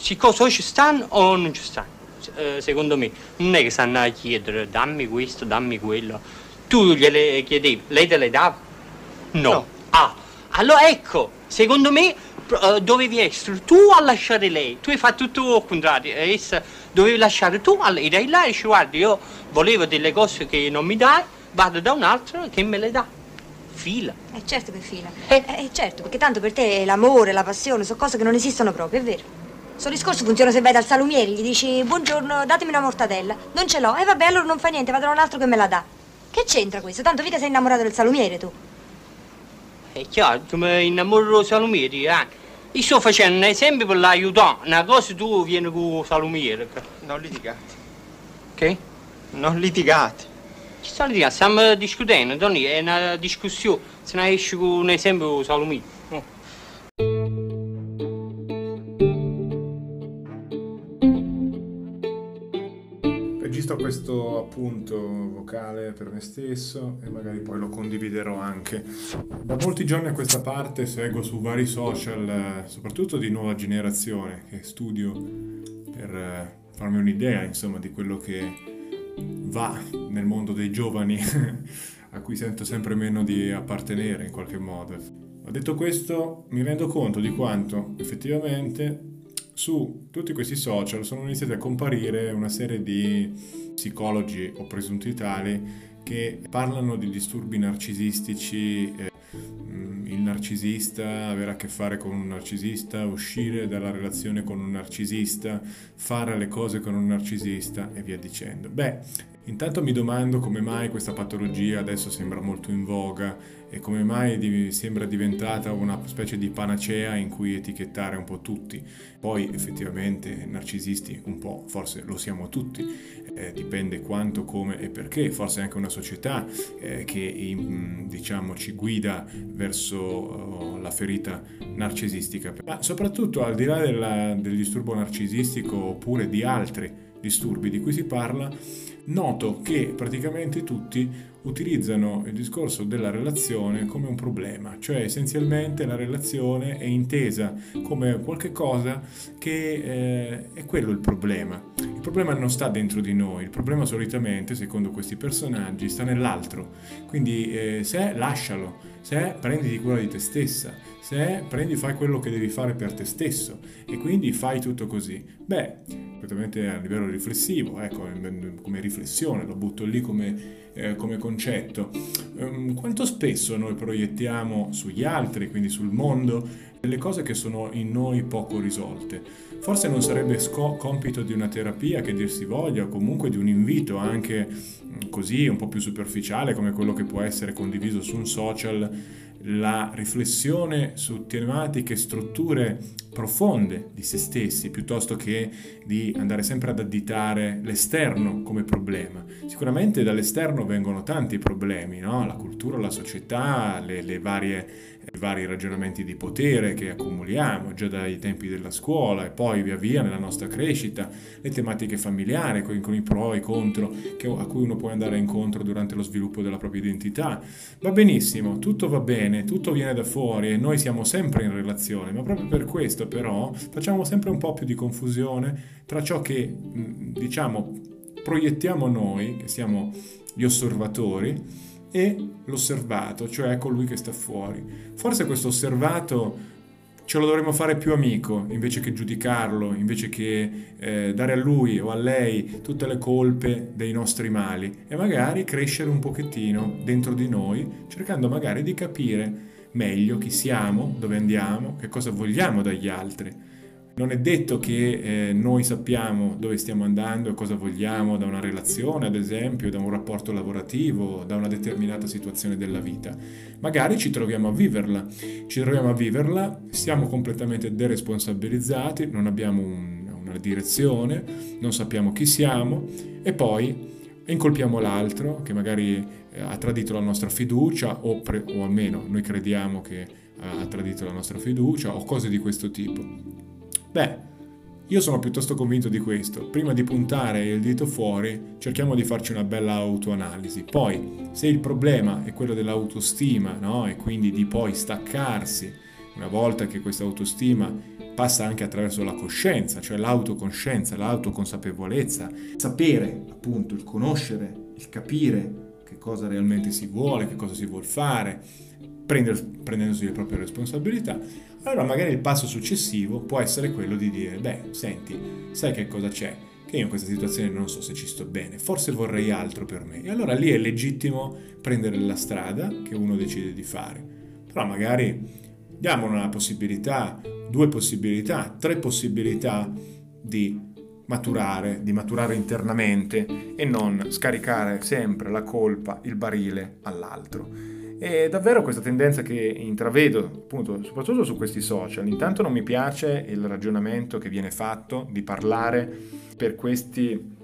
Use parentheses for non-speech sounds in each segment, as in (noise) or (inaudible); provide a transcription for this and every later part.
siccome ci stanno o non ci stanno. Eh, secondo me non è che stanno a chiedere dammi questo, dammi quello. Tu gliele chiedevi, lei te le dava? No. No. Ah, allora ecco, secondo me eh, dovevi essere tu a lasciare lei. Tu hai fatto tutto al contrario. e essa dovevi lasciare tu a lei. Dai là e dici guarda io volevo delle cose che non mi dai, vado da un altro che me le dà. Fila. Eh certo che fila. Eh. Eh, certo, perché tanto per te l'amore, la passione sono cose che non esistono proprio, è vero. Questo discorso funziona se vai dal salumiere, gli dici buongiorno, datemi una mortadella. Non ce l'ho, e vabbè, allora non fa niente, vado da un altro che me la dà. Che c'entra questo? Tanto mica sei innamorato del salumiere tu. È chiaro, tu mi innamoro salumieri, eh. Io sto facendo un esempio per l'aiutare. Una cosa tu vieni con salumiere. Non litigate. Che? Non litigate. Ci sta litigando, stiamo discutendo, Tony, è una discussione. Se ne esci con un esempio salumiere. Registro questo appunto vocale per me stesso e magari poi lo condividerò anche. Da molti giorni a questa parte seguo su vari social, soprattutto di nuova generazione, che studio per eh, farmi un'idea, insomma, di quello che va nel mondo dei giovani (laughs) a cui sento sempre meno di appartenere in qualche modo. Ma detto questo, mi rendo conto di quanto effettivamente su tutti questi social sono iniziati a comparire una serie di psicologi o presunti tali che parlano di disturbi narcisistici, eh, narcisista, avere a che fare con un narcisista, uscire dalla relazione con un narcisista, fare le cose con un narcisista e via dicendo. Beh, intanto mi domando come mai questa patologia adesso sembra molto in voga e come mai sembra diventata una specie di panacea in cui etichettare un po' tutti. Poi effettivamente narcisisti un po', forse lo siamo tutti, eh, dipende quanto, come e perché, forse anche una società eh, che in- diciamo ci guida verso oh, la ferita narcisistica. Ma soprattutto al di là della- del disturbo narcisistico oppure di altri disturbi di cui si parla, noto che praticamente tutti utilizzano il discorso della relazione come un problema, cioè essenzialmente la relazione è intesa come qualche cosa che eh, è quello il problema. Il problema non sta dentro di noi, il problema solitamente, secondo questi personaggi, sta nell'altro. Quindi eh, se lascialo, se prenditi cura di te stessa, se prendi fai quello che devi fare per te stesso e quindi fai tutto così. Beh, completamente a livello riflessivo, ecco, come riflessione, lo butto lì come eh, come concetto. Um, quanto spesso noi proiettiamo sugli altri, quindi sul mondo, delle cose che sono in noi poco risolte? Forse non sarebbe sco- compito di una terapia che dir si voglia, o comunque di un invito anche mm, così un po' più superficiale come quello che può essere condiviso su un social la riflessione su tematiche, strutture profonde di se stessi, piuttosto che di andare sempre ad additare l'esterno come problema. Sicuramente dall'esterno vengono tanti problemi, no? la cultura, la società, le, le varie, vari ragionamenti di potere che accumuliamo già dai tempi della scuola e poi via via nella nostra crescita, le tematiche familiari con, con i pro e i contro che, a cui uno può andare incontro durante lo sviluppo della propria identità. Va benissimo, tutto va bene, tutto viene da fuori e noi siamo sempre in relazione, ma proprio per questo però facciamo sempre un po' più di confusione tra ciò che diciamo proiettiamo noi, che siamo gli osservatori, e l'osservato, cioè colui che sta fuori. Forse questo osservato ce lo dovremmo fare più amico invece che giudicarlo, invece che eh, dare a lui o a lei tutte le colpe dei nostri mali e magari crescere un pochettino dentro di noi, cercando magari di capire meglio chi siamo, dove andiamo, che cosa vogliamo dagli altri. Non è detto che eh, noi sappiamo dove stiamo andando e cosa vogliamo da una relazione, ad esempio, da un rapporto lavorativo, da una determinata situazione della vita. Magari ci troviamo a viverla, ci troviamo a viverla, siamo completamente deresponsabilizzati, non abbiamo un, una direzione, non sappiamo chi siamo e poi incolpiamo l'altro che magari eh, ha tradito la nostra fiducia o, pre- o almeno noi crediamo che ha tradito la nostra fiducia o cose di questo tipo. Beh, io sono piuttosto convinto di questo. Prima di puntare il dito fuori, cerchiamo di farci una bella autoanalisi. Poi, se il problema è quello dell'autostima, no? E quindi di poi staccarsi una volta che questa autostima passa anche attraverso la coscienza, cioè l'autoconscienza, l'autoconsapevolezza, sapere appunto il conoscere, il capire che cosa realmente si vuole, che cosa si vuole fare, prender, prendendosi le proprie responsabilità, allora magari il passo successivo può essere quello di dire, beh, senti, sai che cosa c'è? Che io in questa situazione non so se ci sto bene, forse vorrei altro per me. E allora lì è legittimo prendere la strada che uno decide di fare. Però magari diamo una possibilità, due possibilità, tre possibilità di maturare, di maturare internamente e non scaricare sempre la colpa, il barile all'altro. E davvero questa tendenza che intravedo, appunto, soprattutto su questi social, intanto non mi piace il ragionamento che viene fatto di parlare per questi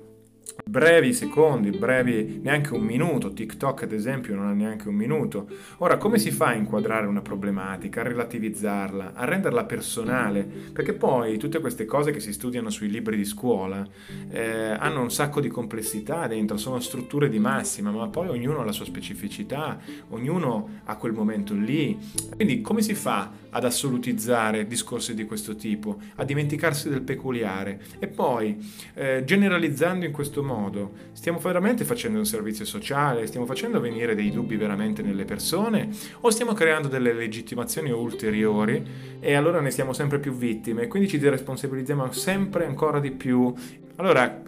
brevi secondi, brevi neanche un minuto, TikTok ad esempio non ha neanche un minuto. Ora, come si fa a inquadrare una problematica, a relativizzarla, a renderla personale? Perché poi tutte queste cose che si studiano sui libri di scuola eh, hanno un sacco di complessità dentro, sono strutture di massima, ma poi ognuno ha la sua specificità, ognuno ha quel momento lì. Quindi come si fa ad assolutizzare discorsi di questo tipo, a dimenticarsi del peculiare e poi eh, generalizzando in questo modo. Stiamo veramente facendo un servizio sociale, stiamo facendo venire dei dubbi veramente nelle persone? O stiamo creando delle legittimazioni ulteriori e allora ne siamo sempre più vittime? E quindi ci deresponsabilizziamo sempre ancora di più. Allora,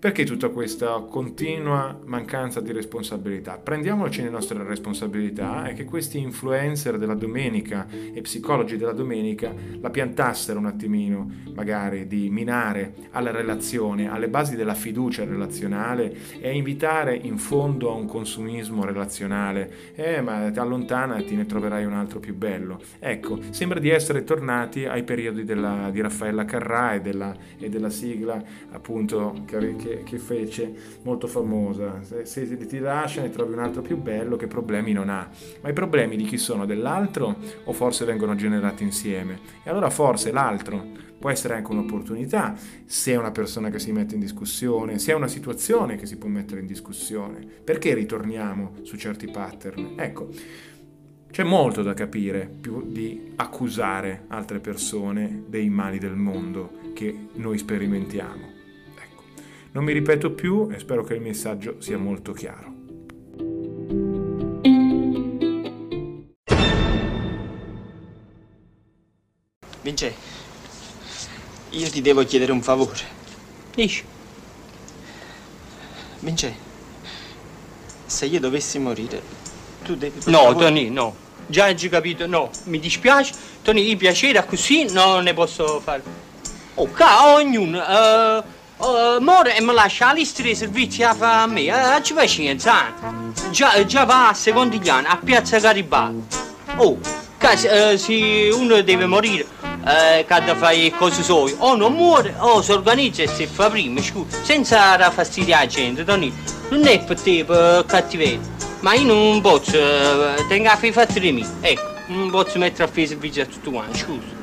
perché tutta questa continua mancanza di responsabilità? Prendiamoci le nostre responsabilità e che questi influencer della domenica e psicologi della domenica la piantassero un attimino, magari di minare alla relazione, alle basi della fiducia relazionale e invitare in fondo a un consumismo relazionale. Eh, ma ti allontanati, ne troverai un altro più bello. Ecco, sembra di essere tornati ai periodi della, di Raffaella Carrà e della, e della sigla appunto che che, che fece molto famosa. Se, se, ti lascia ne trovi un altro più bello, che problemi non ha. Ma i problemi di chi sono? Dell'altro o forse vengono generati insieme? E allora forse l'altro può essere anche un'opportunità se è una persona che si mette in discussione, se è una situazione che si può mettere in discussione. Perché ritorniamo su certi pattern? Ecco, c'è molto da capire più di accusare altre persone dei mali del mondo che noi sperimentiamo. Non mi ripeto più e spero che il messaggio sia molto chiaro. Vince, io ti devo chiedere un favore. Dici? Vince, se io dovessi morire, tu devi... No, favore... Tony, no. Già hai capito, no. Mi dispiace. Tony, il piacere così non ne posso fare. Oh, ca, ognuno... Uh... Uh, muore e mi lascia la lista dei servizi a fare a me, eh, ci pazienza. Già, già va a Secondigliano, a Piazza Garibaldi. Oh, se, uh, se uno deve morire, eh, che fare cose sue, o non muore, o si organizza e si fa prima, scusa, senza dar fastidio alla gente, Tony. Non è per te, per cattiveria, ma io non posso, uh, tengo a fare i fatti me, ecco, non posso mettere a fare servizio a tutti quanti, scusa.